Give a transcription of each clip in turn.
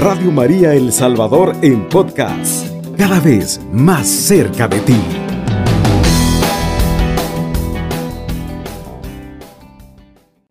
Radio María El Salvador en podcast, cada vez más cerca de ti.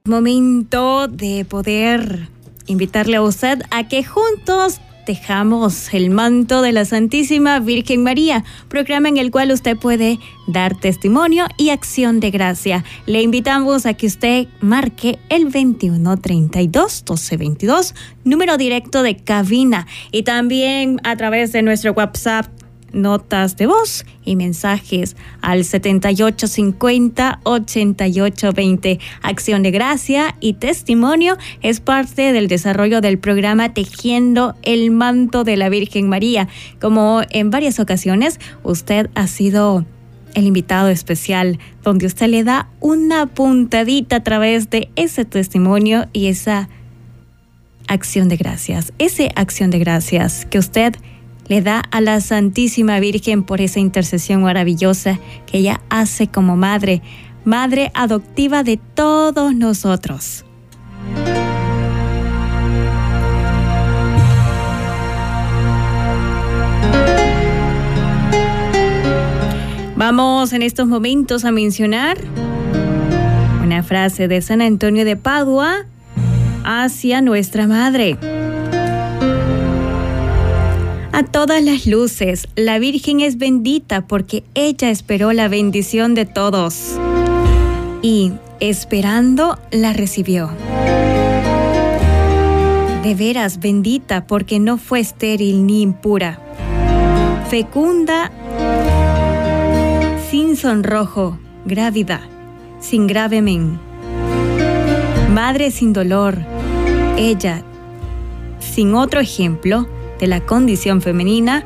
Momento de poder invitarle a usted a que juntos dejamos el manto de la Santísima Virgen María, programa en el cual usted puede dar testimonio y acción de gracia. Le invitamos a que usted marque el 2132 1222, número directo de cabina, y también a través de nuestro WhatsApp notas de voz y mensajes al 7850-8820. Acción de gracia y testimonio es parte del desarrollo del programa Tejiendo el manto de la Virgen María. Como en varias ocasiones, usted ha sido el invitado especial, donde usted le da una puntadita a través de ese testimonio y esa acción de gracias, esa acción de gracias que usted le da a la Santísima Virgen por esa intercesión maravillosa que ella hace como madre, madre adoptiva de todos nosotros. Vamos en estos momentos a mencionar una frase de San Antonio de Padua hacia nuestra Madre. A todas las luces, la Virgen es bendita porque ella esperó la bendición de todos y, esperando, la recibió. De veras bendita porque no fue estéril ni impura, fecunda, sin sonrojo, grávida, sin grave men. Madre sin dolor, ella, sin otro ejemplo, de la condición femenina,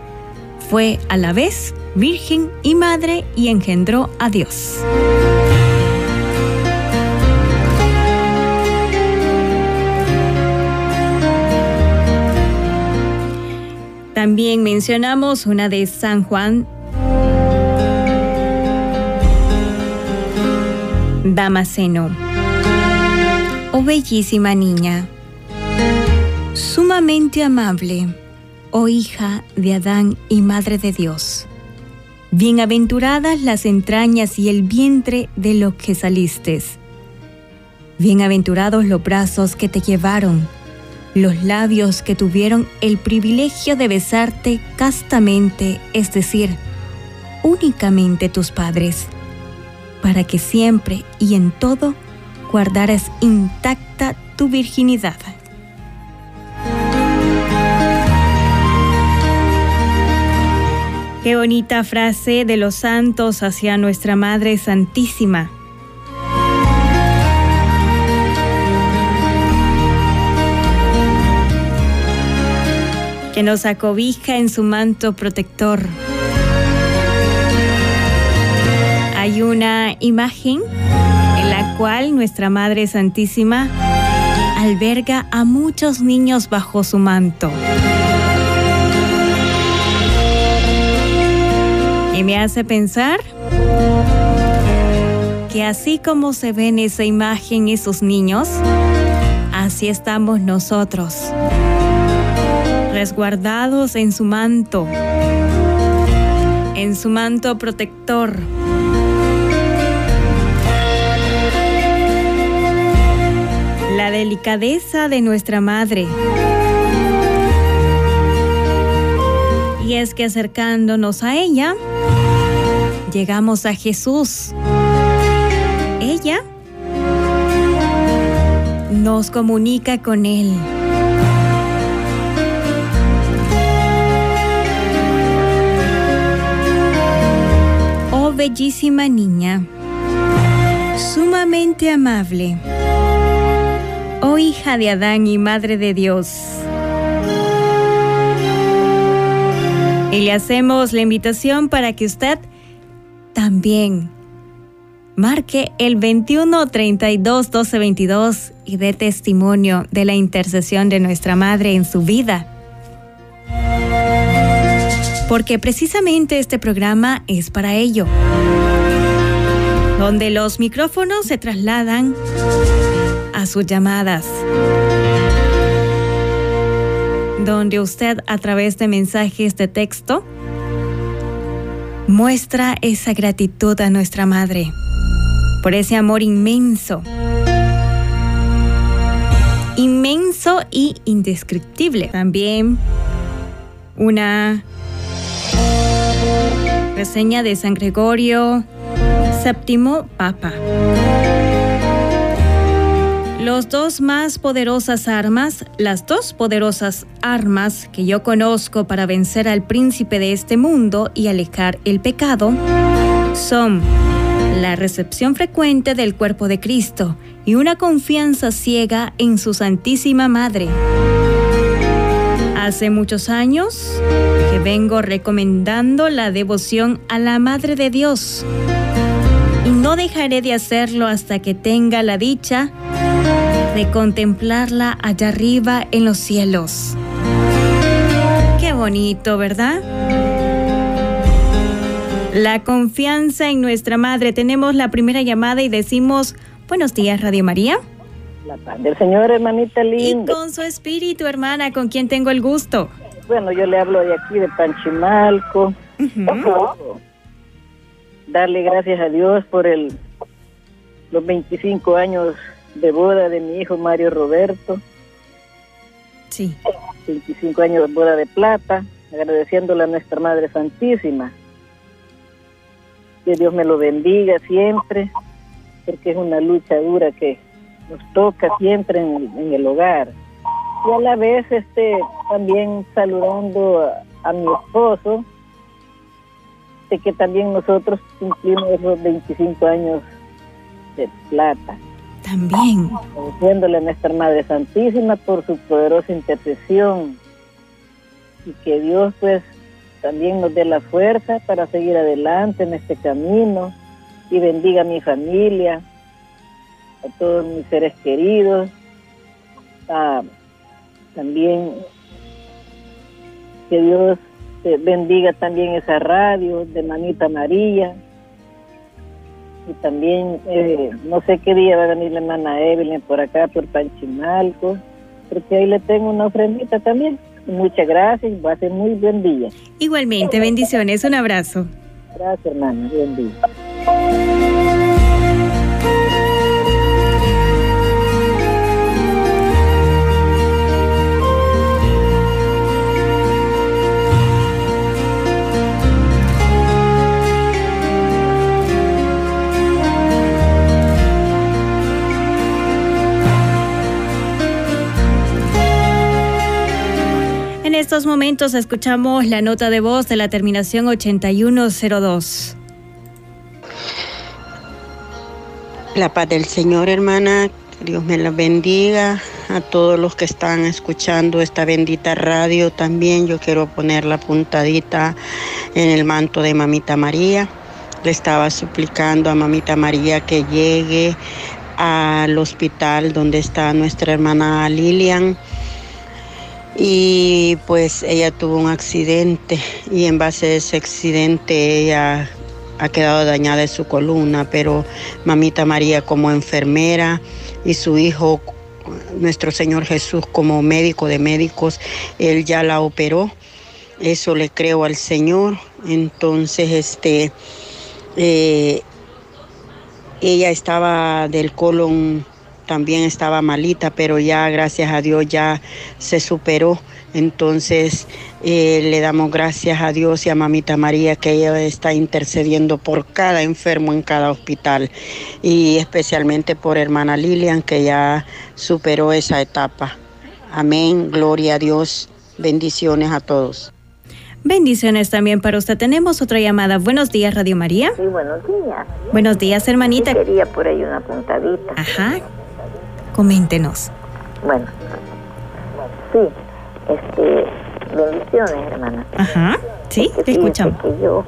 fue a la vez virgen y madre y engendró a Dios. También mencionamos una de San Juan Damasceno. Oh bellísima niña, sumamente amable oh hija de Adán y Madre de Dios. Bienaventuradas las entrañas y el vientre de lo que saliste. Bienaventurados los brazos que te llevaron, los labios que tuvieron el privilegio de besarte castamente, es decir, únicamente tus padres, para que siempre y en todo guardaras intacta tu virginidad. Qué bonita frase de los santos hacia nuestra Madre Santísima. que nos acobija en su manto protector. Hay una imagen en la cual nuestra Madre Santísima alberga a muchos niños bajo su manto. Me hace pensar que así como se ven esa imagen esos niños, así estamos nosotros, resguardados en su manto, en su manto protector. La delicadeza de nuestra madre. Y es que acercándonos a ella, llegamos a Jesús. Ella nos comunica con Él. Oh bellísima niña, sumamente amable. Oh hija de Adán y madre de Dios. Y le hacemos la invitación para que usted también marque el 21 32 12 22 y dé testimonio de la intercesión de nuestra Madre en su vida. Porque precisamente este programa es para ello, donde los micrófonos se trasladan a sus llamadas. Donde usted a través de mensajes de texto muestra esa gratitud a nuestra Madre por ese amor inmenso, inmenso y indescriptible. También una reseña de San Gregorio séptimo Papa. Los dos más poderosas armas, las dos poderosas armas que yo conozco para vencer al príncipe de este mundo y alejar el pecado, son la recepción frecuente del cuerpo de Cristo y una confianza ciega en su Santísima Madre. Hace muchos años que vengo recomendando la devoción a la Madre de Dios y no dejaré de hacerlo hasta que tenga la dicha de contemplarla allá arriba en los cielos. Qué bonito, ¿verdad? La confianza en nuestra madre. Tenemos la primera llamada y decimos, buenos días, Radio María. La paz del Señor, hermanita linda. Y con su espíritu, hermana, con quien tengo el gusto. Bueno, yo le hablo de aquí, de Panchimalco. Darle gracias a Dios por el, los 25 años de boda de mi hijo Mario Roberto. Sí. 25 años de boda de plata, agradeciéndole a nuestra Madre Santísima. Que Dios me lo bendiga siempre, porque es una lucha dura que nos toca siempre en, el hogar. Y a la vez este también saludando a, mi esposo, de que también nosotros cumplimos los 25 años de plata. También. Agradeciéndole a nuestra Madre Santísima por su poderosa intercesión. Y que Dios pues también nos dé la fuerza para seguir adelante en este camino. Y bendiga a mi familia, a todos mis seres queridos, también que Dios bendiga también esa radio de Manita María, y también eh, no sé qué día va a venir la hermana Evelyn por acá, por Panchimalco, porque ahí le tengo una ofrendita también. Muchas gracias, va a ser muy buen día. Igualmente, bendiciones, un abrazo. Gracias, hermana, buen día. Estos momentos escuchamos la nota de voz de la terminación 8102. La paz del Señor, hermana. Dios me la bendiga. A todos los que están escuchando esta bendita radio también yo quiero poner la puntadita en el manto de Mamita María. Le estaba suplicando a Mamita María que llegue al hospital donde está nuestra hermana Lilian y pues ella tuvo un accidente y en base a ese accidente ella ha quedado dañada en su columna, pero mamita María como enfermera y su hijo, nuestro Señor Jesús como médico de médicos, él ya la operó. Eso le creo al Señor. Entonces, este, eh, ella estaba del colon también estaba malita, pero ya gracias a Dios ya se superó. Entonces eh, le damos gracias a Dios y a Mamita María que ella está intercediendo por cada enfermo en cada hospital y especialmente por hermana Lilian que ya superó esa etapa. Amén, gloria a Dios, bendiciones a todos. Bendiciones también para usted. Tenemos otra llamada. Buenos días, Radio María. Sí, buenos días. Buenos días, hermanita. quería por ahí una puntadita. Ajá. Coméntenos. Bueno, sí, este, bendiciones, hermana. Ajá, sí, te escuchamos. Que yo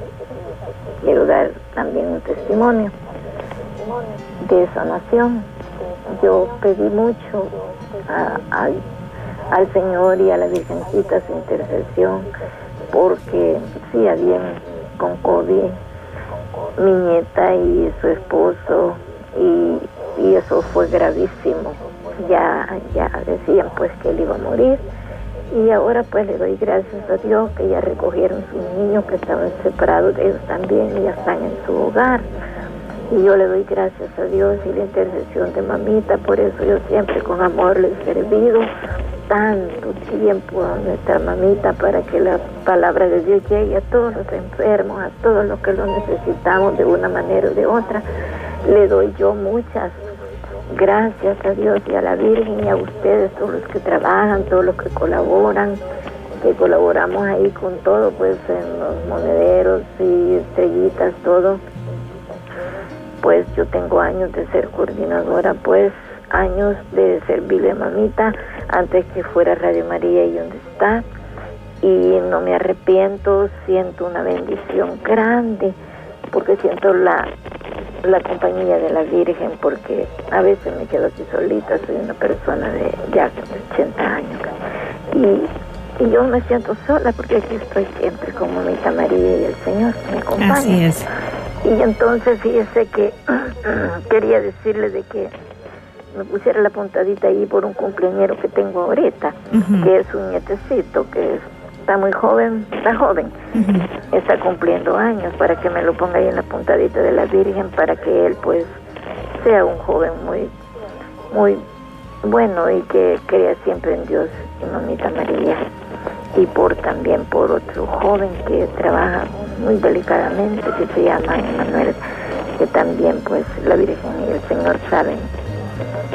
quiero dar también un testimonio de sanación. Yo pedí mucho al Señor y a la Virgencita su intercesión, porque sí, había con COVID mi nieta y su esposo y y eso fue gravísimo. Ya, ya decían pues que él iba a morir Y ahora pues le doy gracias a Dios que ya recogieron sus niños que estaban separados ellos también y ya están en su hogar. Y yo le doy gracias a Dios y la intercesión de mamita, por eso yo siempre con amor le he servido tanto tiempo a nuestra mamita para que la palabra de Dios llegue a todos los enfermos, a todos los que lo necesitamos de una manera o de otra. Le doy yo muchas gracias a Dios y a la Virgen y a ustedes, todos los que trabajan, todos los que colaboran, que colaboramos ahí con todo, pues en los monederos y estrellitas, todo. Pues yo tengo años de ser coordinadora, pues años de servirle a mamita antes que fuera Radio María y donde está. Y no me arrepiento, siento una bendición grande porque siento la, la compañía de la Virgen, porque a veces me quedo aquí solita, soy una persona de ya 80 años. Y, y yo me siento sola porque aquí estoy siempre con mamita María y el Señor me acompaña. Así es. Y entonces fíjese que quería decirle de que me pusiera la puntadita ahí por un cumpleañero que tengo ahorita, que es un nietecito, que está muy joven, está joven, está cumpliendo años, para que me lo ponga ahí en la puntadita de la Virgen, para que él pues sea un joven muy, muy bueno y que crea siempre en Dios y mamita María. Y por también por otro joven que trabaja muy delicadamente, que se llama Emanuel, que también pues la Virgen y el Señor saben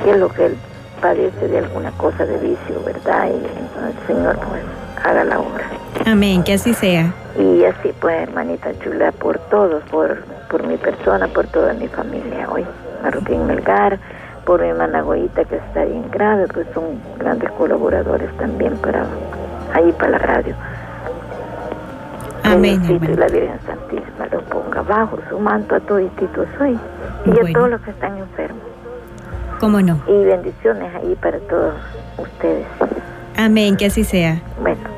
qué es lo que él padece de alguna cosa de vicio, ¿verdad? Y el Señor pues haga la obra. Amén, que así sea. Y así pues, hermanita chula, por todos, por, por mi persona, por toda mi familia hoy. Marroquín Melgar, por mi hermana Goita que está bien grave, pues son grandes colaboradores también para ahí para la radio. Amén, y la Virgen Santísima lo ponga bajo su manto a todititos hoy y a Bueno. todos los que están enfermos. ¿Cómo no? Y bendiciones ahí para todos ustedes. Amén, que así sea. Bueno.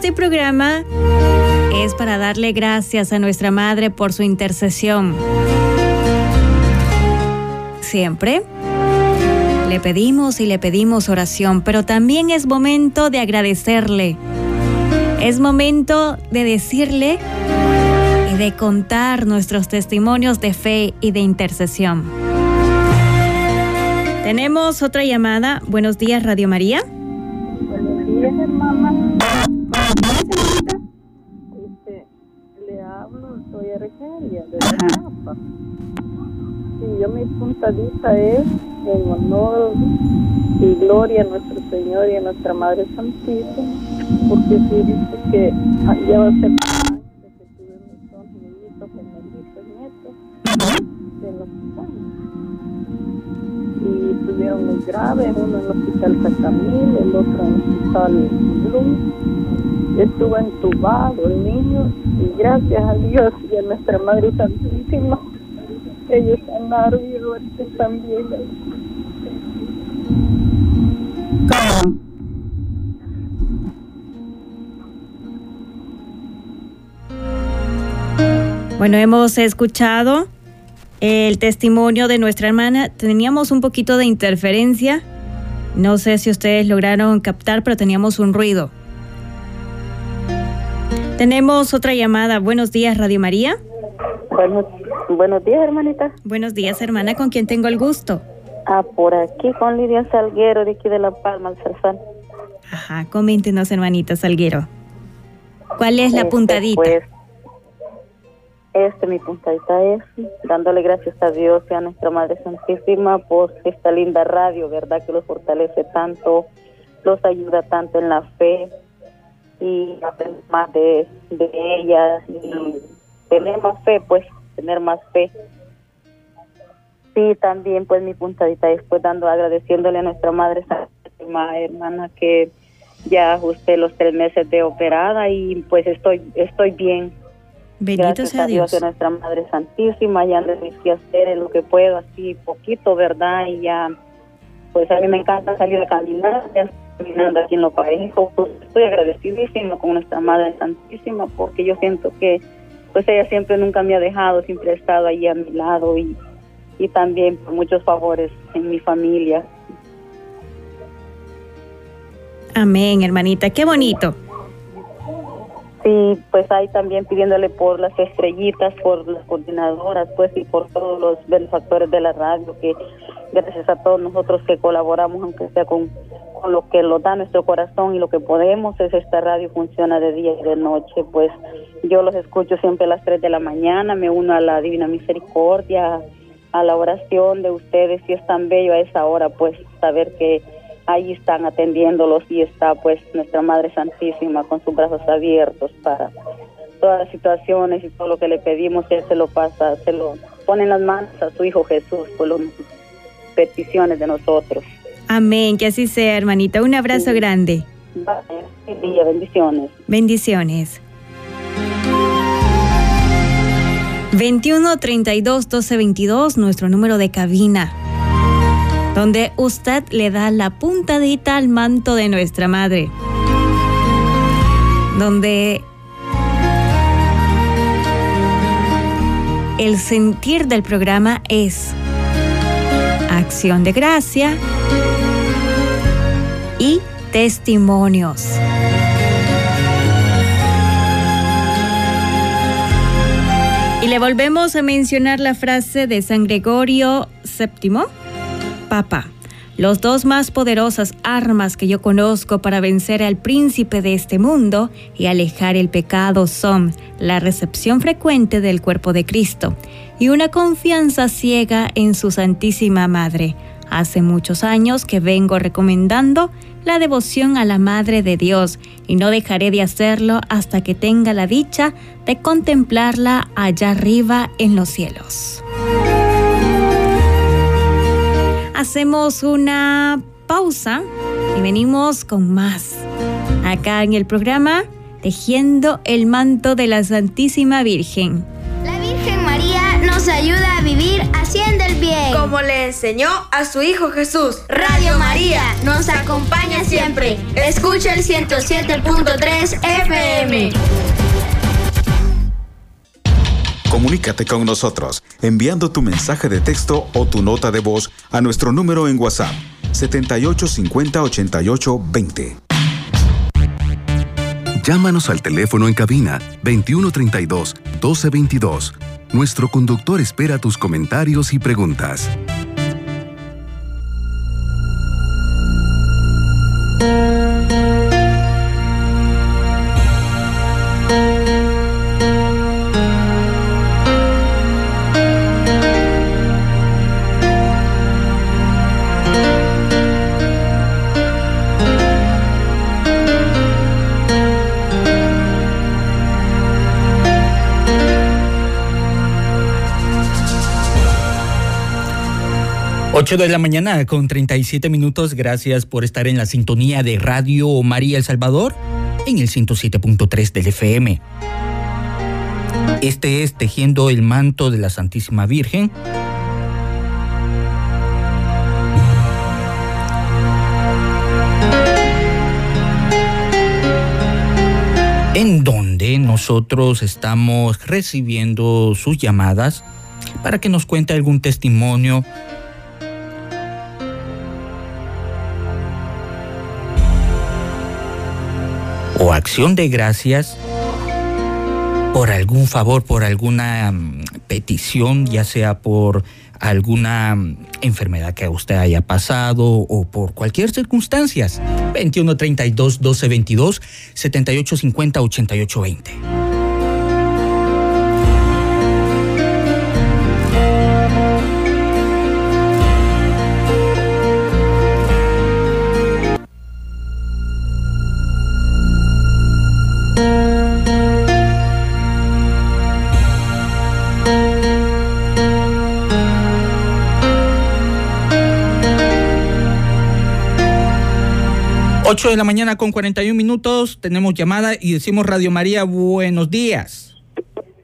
Este programa es para darle gracias a nuestra Madre por su intercesión. Siempre le pedimos y le pedimos oración, pero también es momento de agradecerle. Es momento de decirle y de contar nuestros testimonios de fe y de intercesión. Tenemos otra llamada. Buenos días, Radio María. Buenos días, hermana. Este, le hablo, soy Argelia, de la Chapa. Sí, yo mi puntadita es en honor y gloria a nuestro Señor y a nuestra Madre Santísima, porque sí dice que ah, ya va a ser de que tuve mis dos niñitos, gemelitos, nietos, en los y estuvieron muy graves, uno en el hospital Sacamil, el otro en el hospital Bloom. Estuvo entubado el niño y gracias a Dios y a nuestra Madre Santísima, ellos sanaron y ahora están bien. Bueno, hemos escuchado el testimonio de nuestra hermana. Teníamos un poquito de interferencia. No sé si ustedes lograron captar, pero teníamos un ruido. Tenemos otra llamada. Buenos días, Radio María. Buenos, buenos días, hermanita. Buenos días, hermana, con quien tengo el gusto. Ah, por aquí con Lidia Salguero, de aquí de La Palma, el Zarzal. Ajá, coméntenos, hermanita Salguero. ¿Cuál es la Este, puntadita? Pues, este, mi puntadita es dándole gracias a Dios y a nuestra Madre Santísima por esta linda radio, ¿verdad? Que los fortalece tanto, los ayuda tanto en la fe y aprender más de, de ella y tener más fe, pues, tener más fe. Sí, también, pues, mi puntadita es, pues, dando, agradeciéndole a nuestra Madre Santísima, hermana, que ya ajusté los tres meses de operada y, pues, estoy, estoy bien. Bendito Gracias sea a Dios, Dios. a nuestra Madre Santísima, ya le mis hacer en lo que puedo, así poquito, ¿verdad? Y ya, pues a mí me encanta salir a caminar, ya caminando aquí en Los Parejos, pues estoy agradecidísima con nuestra Madre Santísima, porque yo siento que, pues ella siempre nunca me ha dejado, siempre ha estado ahí a mi lado y, y también por muchos favores en mi familia. Amén, hermanita, qué bonito. Sí, pues ahí también pidiéndole por las estrellitas, por las coordinadoras, pues y por todos los benefactores de la radio, que gracias a todos nosotros que colaboramos, aunque sea con, lo que nos da nuestro corazón y lo que podemos, es esta radio funciona de día y de noche, pues. Yo los escucho siempre a las 3 de la mañana, me uno a la Divina Misericordia, a la oración de ustedes, y es tan bello a esa hora, pues saber que ahí están atendiéndolos y está pues nuestra Madre Santísima con sus brazos abiertos para todas las situaciones y todo lo que le pedimos, Él se lo pasa, se lo pone en las manos a su Hijo Jesús por las peticiones de nosotros. Amén, que así sea, hermanita. Un abrazo grande. día, bendiciones. Bendiciones. 21 32 12 22, nuestro número de cabina donde usted le da la puntadita al manto de nuestra madre, donde el sentir del programa es acción de gracia y testimonios. Y le volvemos a mencionar la frase de San Gregorio VII Papa. Los dos más poderosas armas que yo conozco para vencer al príncipe de este mundo y alejar el pecado son la recepción frecuente del cuerpo de Cristo y una confianza ciega en su Santísima Madre. Hace muchos años que vengo recomendando la devoción a la Madre de Dios y no dejaré de hacerlo hasta que tenga la dicha de contemplarla allá arriba en los cielos hacemos una pausa y venimos con más. Acá en el programa, Tejiendo el manto de la Santísima Virgen. La Virgen María nos ayuda a vivir haciendo el bien. Como le enseñó a su Hijo Jesús. Radio María nos acompaña siempre. Escucha el 107.3 FM. Comunícate con nosotros enviando tu mensaje de texto o tu nota de voz a nuestro número en WhatsApp 7850 88 20. Llámanos al teléfono en cabina 2132 1222. Nuestro conductor espera tus comentarios y preguntas. 8 de la mañana con 37 minutos. Gracias por estar en la sintonía de Radio María El Salvador en el 107.3 del FM. Este es Tejiendo el manto de la Santísima Virgen. En donde nosotros estamos recibiendo sus llamadas para que nos cuente algún testimonio de gracias por algún favor, por alguna mm, petición, ya sea por alguna mm, enfermedad que usted haya pasado o por cualquier circunstancia. 21 32 12 22 78 50 88 20. 8 de la mañana con 41 minutos, tenemos llamada y decimos Radio María, buenos días.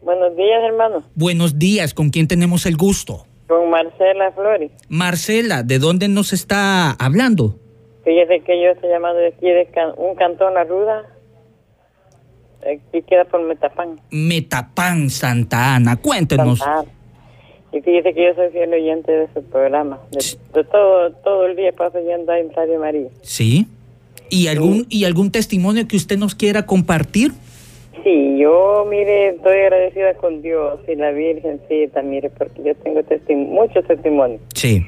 Buenos días, hermano. Buenos días, ¿con quién tenemos el gusto? Con Marcela Flores. Marcela, ¿de dónde nos está hablando? Fíjese que yo estoy llamando de aquí, de un cantón La Ruda, aquí queda por Metapán. Metapán, Santa Ana, cuéntenos. Y fíjese que yo soy fiel oyente de su programa. De, todo, todo el día paso yendo en Radio María. Sí. ¿Y algún, ¿Y algún testimonio que usted nos quiera compartir? Sí, yo, mire, estoy agradecida con Dios y la Virgencita, mire, porque yo tengo muchos testimonios. Sí.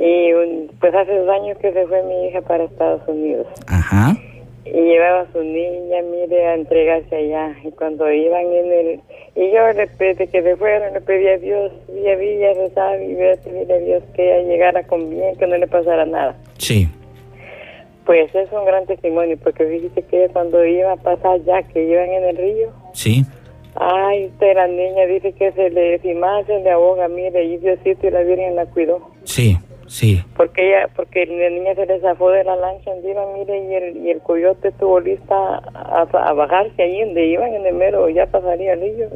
Y pues hace dos años que se fue mi hija para Estados Unidos. Ajá. Y llevaba a su niña, mire, a entregarse allá. Y cuando iban en el... Y yo le pedí que se fueran, le pedí a Dios, día a día, rezaba y a Dios que ella llegara con bien, que no le pasara nada. Sí. Pues es un gran testimonio, porque fíjese que cuando iba a pasar ya, que iban en el río. Sí. Ay, usted, la niña dice que se le, si más se le ahoga, mire, y Diosito y la Virgen la cuidó. Sí. Sí. Porque ella, porque la niña se le zafó de la lancha encima, mire, y el, y el coyote estuvo lista a, a, bajarse ahí donde iban en el mero, ya pasaría el río.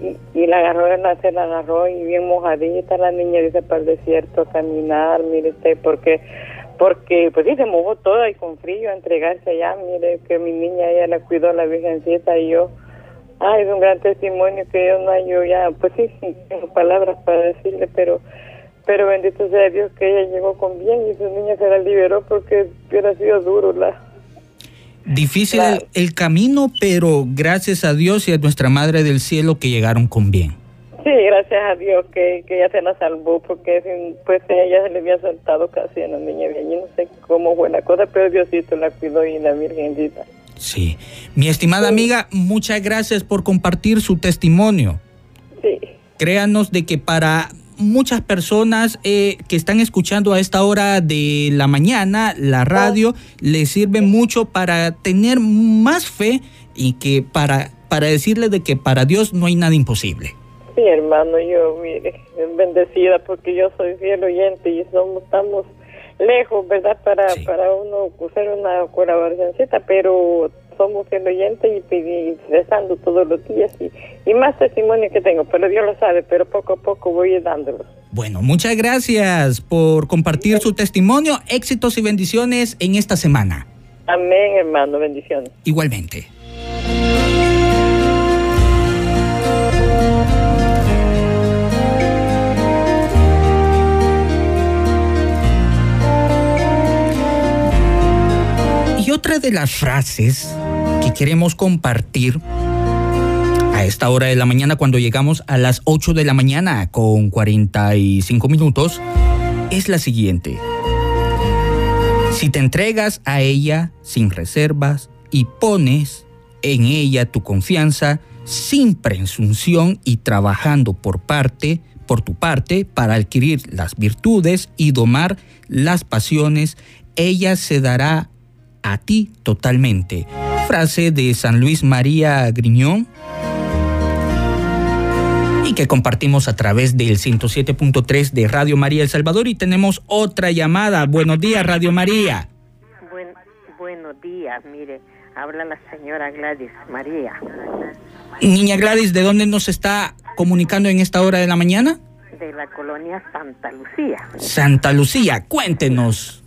Y, y, la agarró, la, se la agarró y bien mojadita la niña dice para el desierto a caminar, mire usted, porque porque pues sí se mojó toda y con frío a entregarse allá, mire que mi niña ella la cuidó la virgencita y yo, ay, es un gran testimonio que yo no yo ya, pues sí, tengo palabras para decirle, pero pero bendito sea Dios que ella llegó con bien y su niña se la liberó porque hubiera sido duro la... Difícil el, camino, pero gracias a Dios y a nuestra Madre del Cielo que llegaron con bien. Sí, gracias a Dios que, que ella se la salvó porque pues ella se le había saltado casi a la niña bien. Yo no sé cómo fue la cosa, pero Diosito la cuidó y la Virgencita. Sí. Mi estimada amiga, muchas gracias por compartir su testimonio. Sí. Créanos de que para muchas personas eh, que están escuchando a esta hora de la mañana la radio les sirve mucho para tener más fe y que para, para decirle de que para Dios no hay nada imposible. Sí, hermano, yo, mire, bendecida porque yo soy fiel oyente y somos, estamos lejos, ¿verdad? Para, para uno hacer una colaboracióncita, pero somos el oyente y, rezando todos los días y, más testimonio que tengo, pero Dios lo sabe, pero poco a poco voy dándolos. Bueno, muchas gracias por compartir su testimonio, éxitos y bendiciones en esta semana. Amén, hermano, bendiciones. Igualmente. Y otra de las frases que queremos compartir a esta hora de la mañana cuando llegamos a las 8 de la mañana con 45 minutos es la siguiente. Si te entregas a ella sin reservas y pones en ella tu confianza sin presunción y trabajando por parte por tu parte para adquirir las virtudes y domar las pasiones, ella se dará a ti totalmente. Frase de San Luis María Griñón y que compartimos a través del 107.3 de Radio María El Salvador y tenemos otra llamada. Buenos días, Radio María. buenos días, mire, habla la señora Gladys María. Niña Gladys, ¿de dónde nos está comunicando en esta hora de la mañana? De la colonia Santa Lucía. Santa Lucía, cuéntenos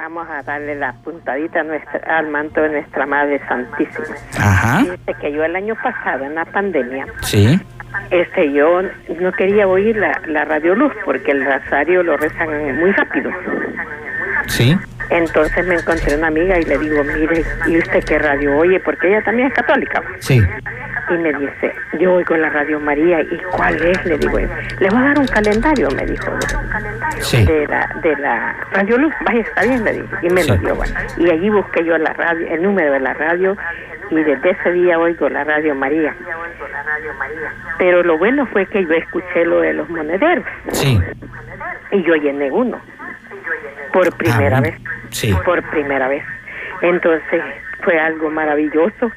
vamos a darle la puntadita nuestra, al manto de nuestra Madre Santísima. Ajá. Dice que yo el año pasado, en la pandemia, sí. este, yo no quería oír la, la radio luz porque el rosario lo rezan muy rápido. Sí. Entonces me encontré una amiga y le digo, mire, ¿y usted qué radio oye? Porque ella también es católica. Sí. Y me dice, yo oigo la Radio María, ¿y cuál es? Le digo, le voy a dar un calendario, me dijo, de, la, de la Radio Luz. Vaya, está bien, le dije. Y me lo dio, bueno. Y allí busqué yo la radio, el número de la radio, y desde ese día oigo la Radio María. Pero lo bueno fue que yo escuché lo de los monederos. Sí. Y yo llené uno. Por primera Ah, vez. Sí. Por primera vez. Entonces fue algo maravilloso.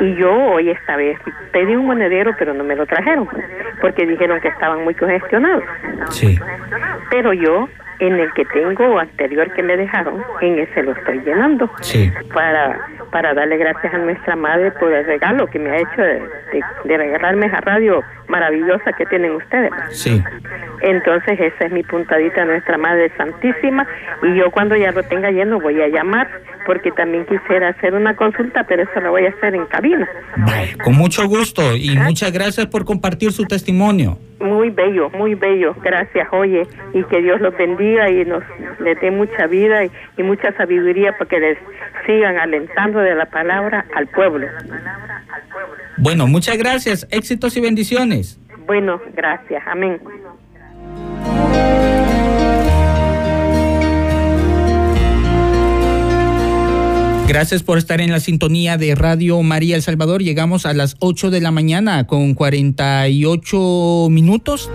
Y yo hoy esta vez pedí un monedero, pero no me lo trajeron, porque dijeron que estaban muy congestionados. Sí. Pero yo, en el que tengo anterior que me dejaron, en ese lo estoy llenando. Sí. Para, para darle gracias a nuestra madre por el regalo que me ha hecho de, de- de regalarme esa radio maravillosa que tienen ustedes. Sí. Entonces esa es mi puntadita Nuestra Madre Santísima y yo cuando ya lo tenga lleno voy a llamar porque también quisiera hacer una consulta, pero eso lo voy a hacer en cabina. con mucho gusto y muchas gracias por compartir su testimonio. Muy bello, muy bello. Gracias, oye, y que Dios los bendiga y nos le dé mucha vida y, y mucha sabiduría para que les sigan alentando de la palabra al pueblo. Bueno, muchas gracias. Éxitos y bendiciones. Bueno, gracias. Amén. Gracias por estar en la sintonía de Radio María El Salvador. Llegamos a las 8 de la mañana con 48 minutos.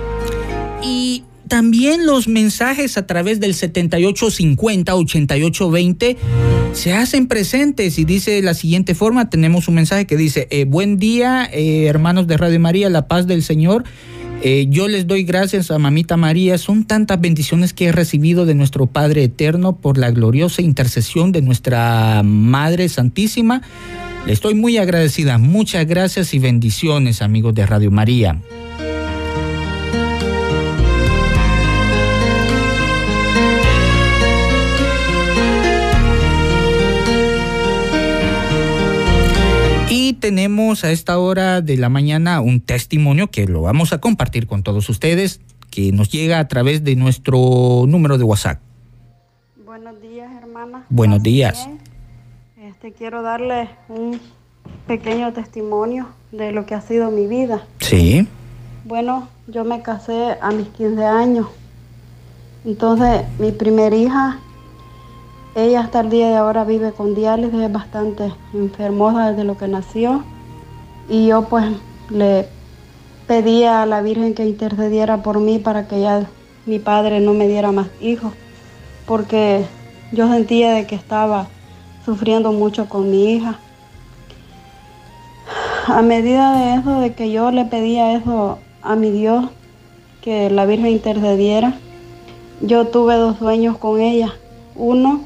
También los mensajes a través del 7850-8820 se hacen presentes y dice de la siguiente forma, tenemos un mensaje que dice, eh, buen día eh, hermanos de Radio María, la paz del Señor. Eh, yo les doy gracias a Mamita María. Son tantas bendiciones que he recibido de nuestro Padre Eterno por la gloriosa intercesión de nuestra Madre Santísima. Le estoy muy agradecida. Muchas gracias y bendiciones, amigos de Radio María. Tenemos a esta hora de la mañana un testimonio que lo vamos a compartir con todos ustedes, que nos llega a través de nuestro número de WhatsApp. Buenos días, hermana. Buenos días. Este, quiero darle un pequeño testimonio de lo que ha sido mi vida. Sí. Bueno, yo me casé a mis 15 años. Entonces, mi primera hija ella hasta el día de ahora vive con diálisis, es bastante enfermosa desde lo que nació. Y yo pues le pedía a la Virgen que intercediera por mí para que ya mi padre no me diera más hijos, porque yo sentía de que estaba sufriendo mucho con mi hija. A medida de eso, de que yo le pedía eso a mi Dios, que la Virgen intercediera, yo tuve dos sueños con ella. Uno,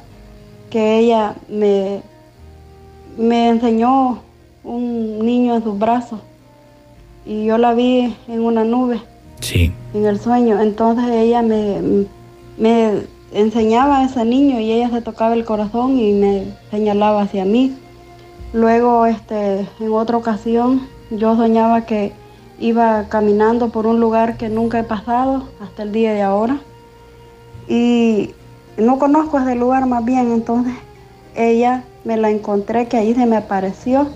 que ella me, me enseñó un niño en sus brazos y yo la vi en una nube. Sí. En el sueño. Entonces ella me, me enseñaba a ese niño y ella se tocaba el corazón y me señalaba hacia mí. Luego, este, en otra ocasión, yo soñaba que iba caminando por un lugar que nunca he pasado hasta el día de ahora. Y no conozco ese lugar más bien, entonces ella me la encontré que ahí se me apareció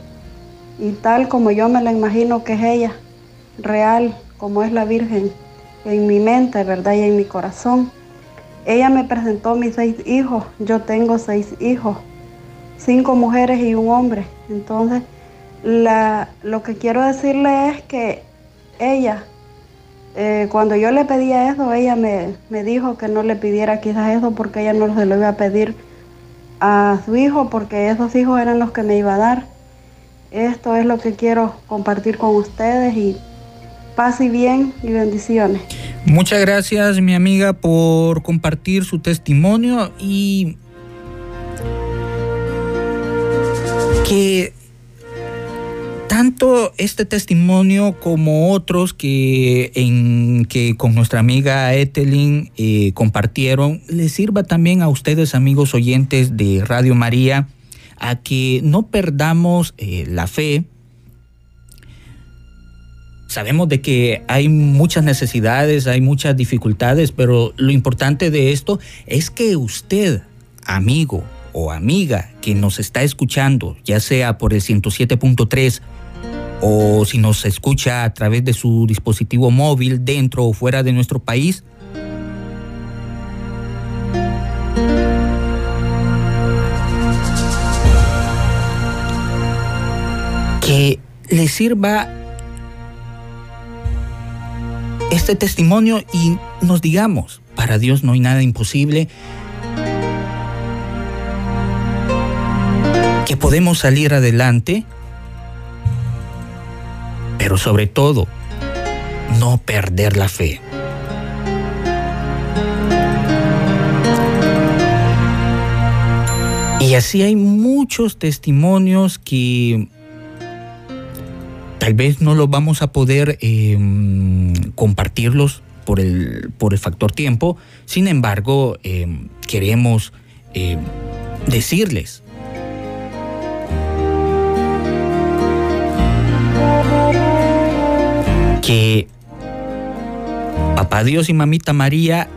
y tal como yo me la imagino que es ella, real como es la Virgen en mi mente, ¿verdad? Y en mi corazón. Ella me presentó mis seis hijos, yo tengo seis hijos, cinco mujeres y un hombre. Entonces, lo que quiero decirle es que ella eh, cuando yo le pedía eso, ella me, me, dijo que no le pidiera quizás eso porque ella no se lo iba a pedir a su hijo porque esos hijos eran los que me iba a dar. Esto es lo que quiero compartir con ustedes y paz y bien y bendiciones. Muchas gracias mi amiga por compartir su testimonio y que tanto este testimonio como otros que, en, que con nuestra amiga Etelin eh, compartieron, les sirva también a ustedes, amigos oyentes de Radio María, a que no perdamos eh, la fe. Sabemos de que hay muchas necesidades, hay muchas dificultades, pero lo importante de esto es que usted, amigo o amiga que nos está escuchando, ya sea por el 107.3 o si nos escucha a través de su dispositivo móvil dentro o fuera de nuestro país. Que le sirva este testimonio y nos digamos, para Dios no hay nada imposible, que podemos salir adelante pero sobre todo, no perder la fe. Y así hay muchos testimonios que tal vez no los vamos a poder em, compartirlos por el, por el factor tiempo, sin embargo, em, queremos em, decirles que Papá Dios y Mamita María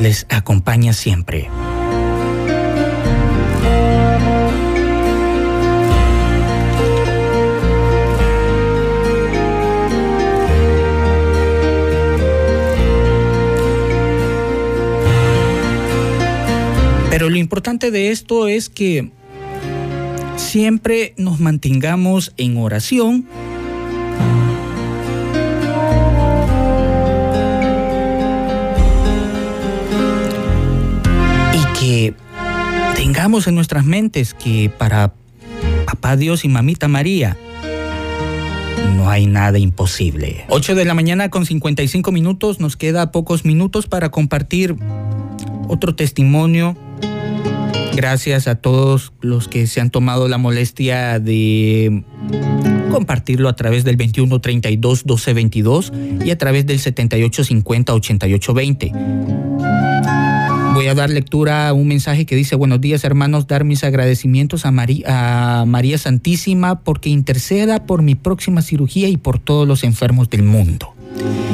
les acompaña siempre. Pero lo importante de esto es que siempre nos mantengamos en oración. Tengamos en nuestras mentes que para Papá Dios y Mamita María no hay nada imposible. 8 de la mañana con 55 minutos, nos queda pocos minutos para compartir otro testimonio Gracias a todos los que se han tomado la molestia de compartirlo a través del 2132 1222 y a través del 7850 8820. Voy a dar lectura a un mensaje que dice, buenos días hermanos, dar mis agradecimientos a María, a María Santísima porque interceda por mi próxima cirugía y por todos los enfermos del mundo.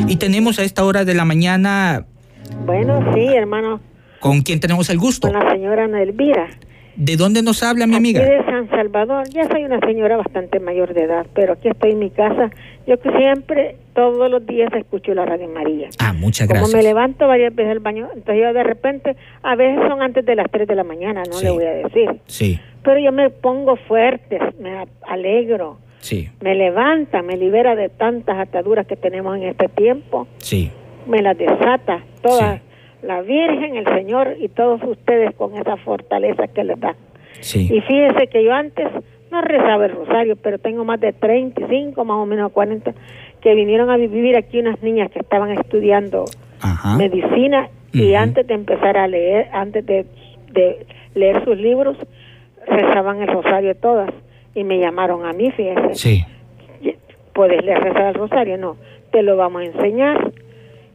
Y tenemos a esta hora de la mañana... Bueno, sí, hermano. ¿Con quién tenemos el gusto? Con la señora Ana Elvira. ¿De dónde nos habla mi amiga? Aquí de San Salvador. Ya soy una señora bastante mayor de edad, pero aquí estoy en mi casa. Yo que siempre, todos los días escucho la Radio María. Ah, muchas gracias. Como me levanto varias veces al baño, entonces yo de repente, a veces son antes de las 3 de la mañana, no le voy a decir. Sí. Pero yo me pongo fuerte, me alegro. Sí. Me levanta, me libera de tantas ataduras que tenemos en este tiempo. Sí. Me las desata todas la Virgen, el Señor y todos ustedes con esa fortaleza que les da. Y fíjense que yo antes no rezaba el rosario, pero tengo más de 35, más o menos 40, que vinieron a vivir aquí unas niñas que estaban estudiando medicina y antes de empezar a leer, antes de, leer sus libros, rezaban el rosario todas y me llamaron a mí, fíjense. Sí. ¿Puedes leer rezar el rosario? No, te lo vamos a enseñar.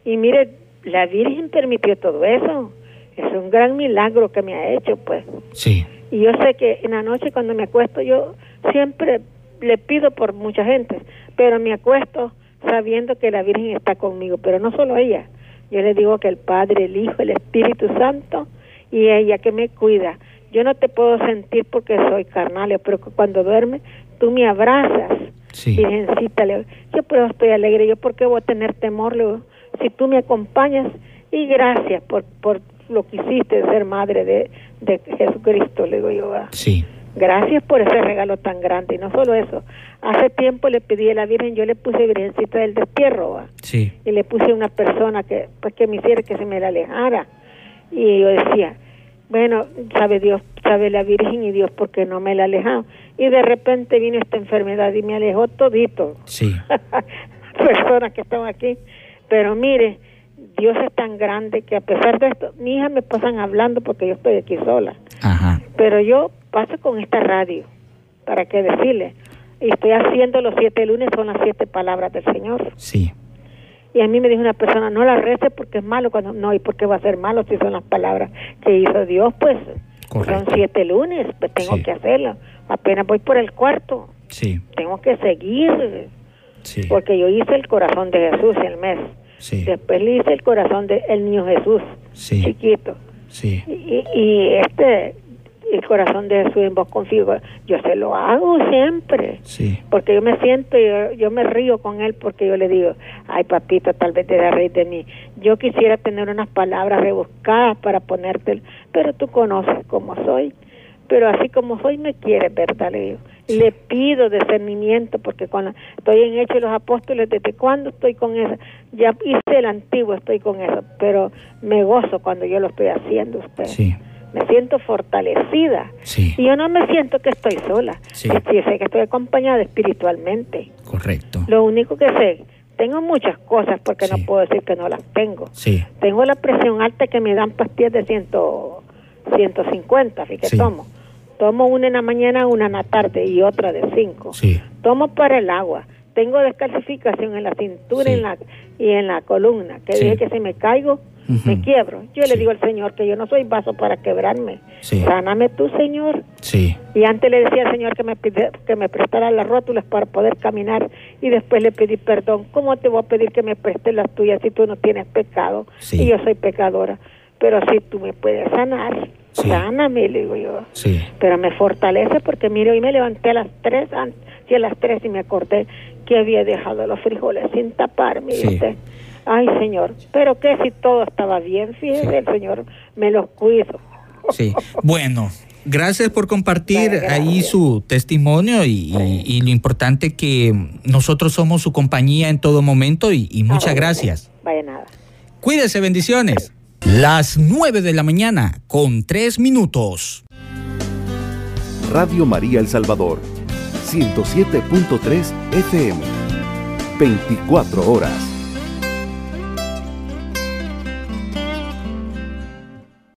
Y mire, la Virgen permitió todo eso. Es un gran milagro que me ha hecho, pues. Sí. Y yo sé que en la noche cuando me acuesto, yo siempre le pido por mucha gente, pero me acuesto sabiendo que la Virgen está conmigo, pero no solo ella. Yo le digo que el Padre, el Hijo, el Espíritu Santo y ella que me cuida. Yo no te puedo sentir porque soy carnal, pero cuando duerme tú me abrazas. Sí. Virgencita, yo pero estoy alegre, yo porque voy a tener temor, le si tú me acompañas y gracias por, por lo que hiciste de ser madre de, de Jesucristo, le digo yo. Sí. Gracias por ese regalo tan grande. Y no solo eso, hace tiempo le pedí a la Virgen, yo le puse Virgencita del Destierro, Sí. y le puse una persona que, pues, que me hiciera que se me la alejara. Y yo decía, bueno, sabe Dios, sabe la Virgen y Dios porque no me la alejado. Y de repente vino esta enfermedad y me alejó todito. Sí. Personas que están aquí pero mire, Dios es tan grande que a pesar de esto, mi hija me pasan hablando porque yo estoy aquí sola. Ajá. Pero yo paso con esta radio, para qué decirle. Y estoy haciendo los siete lunes, son las siete palabras del Señor. Sí. Y a mí me dijo una persona, no la rece porque es malo. cuando No, ¿y por qué va a ser malo si son las palabras que hizo Dios? Pues son siete lunes, pues tengo que hacerlo. Apenas voy por el cuarto. Sí. Tengo que seguir Sí. Porque yo hice el corazón de Jesús el mes. Sí. Después le hice el corazón del niño Jesús, Sí. chiquito. Sí. Y, y este, el corazón de Jesús en vos confío. Yo se lo hago siempre. Sí. Porque yo me siento, yo, yo me río con él porque yo le digo, ay papito, tal vez te da reír de mí. Yo quisiera tener unas palabras rebuscadas para ponerte, pero tú conoces cómo soy. Pero así como soy, me quieres, ¿verdad? Le digo. Le pido discernimiento porque cuando estoy en Hechos de los Apóstoles, ¿desde cuándo estoy con eso? Ya hice el antiguo, estoy con eso, pero me gozo cuando yo lo estoy haciendo usted. Sí. Me siento fortalecida. Sí. Y yo no me siento que estoy sola. Sí. Sé que estoy acompañada espiritualmente. Correcto. Lo único que sé, tengo muchas cosas porque no puedo decir que no las tengo. Sí. Tengo la presión alta que me dan pastillas de ciento, 150, fíjate, tomo. Tomo una en la mañana, una en la tarde y otra de cinco. Sí. tomo para el agua, tengo descalcificación en la cintura en la, y en la columna, que dije que si me caigo, me quiebro. Yo le digo al Señor que yo no soy vaso para quebrarme. Sáname tú, Señor. Sí. Y antes le decía al Señor que me, que me prestara las rótulas para poder caminar y después le pedí perdón. ¿Cómo te voy a pedir que me prestes las tuyas si tú no tienes pecado? Y yo soy pecadora. Pero si tú me puedes sanar, sáname, le digo yo. Sí. Pero me fortalece porque mire, hoy me levanté a las tres, y a las tres y me acordé que había dejado los frijoles sin tapar, mire Ay, Señor, pero que si todo estaba bien, fíjese, el Señor me los cuido. Sí, bueno, gracias por compartir ahí su testimonio y, lo importante que nosotros somos su compañía en todo momento y, muchas gracias. Vaya nada. Cuídese, bendiciones. Las nueve de la mañana con tres minutos. Radio María El Salvador, 107.3 FM, 24 horas.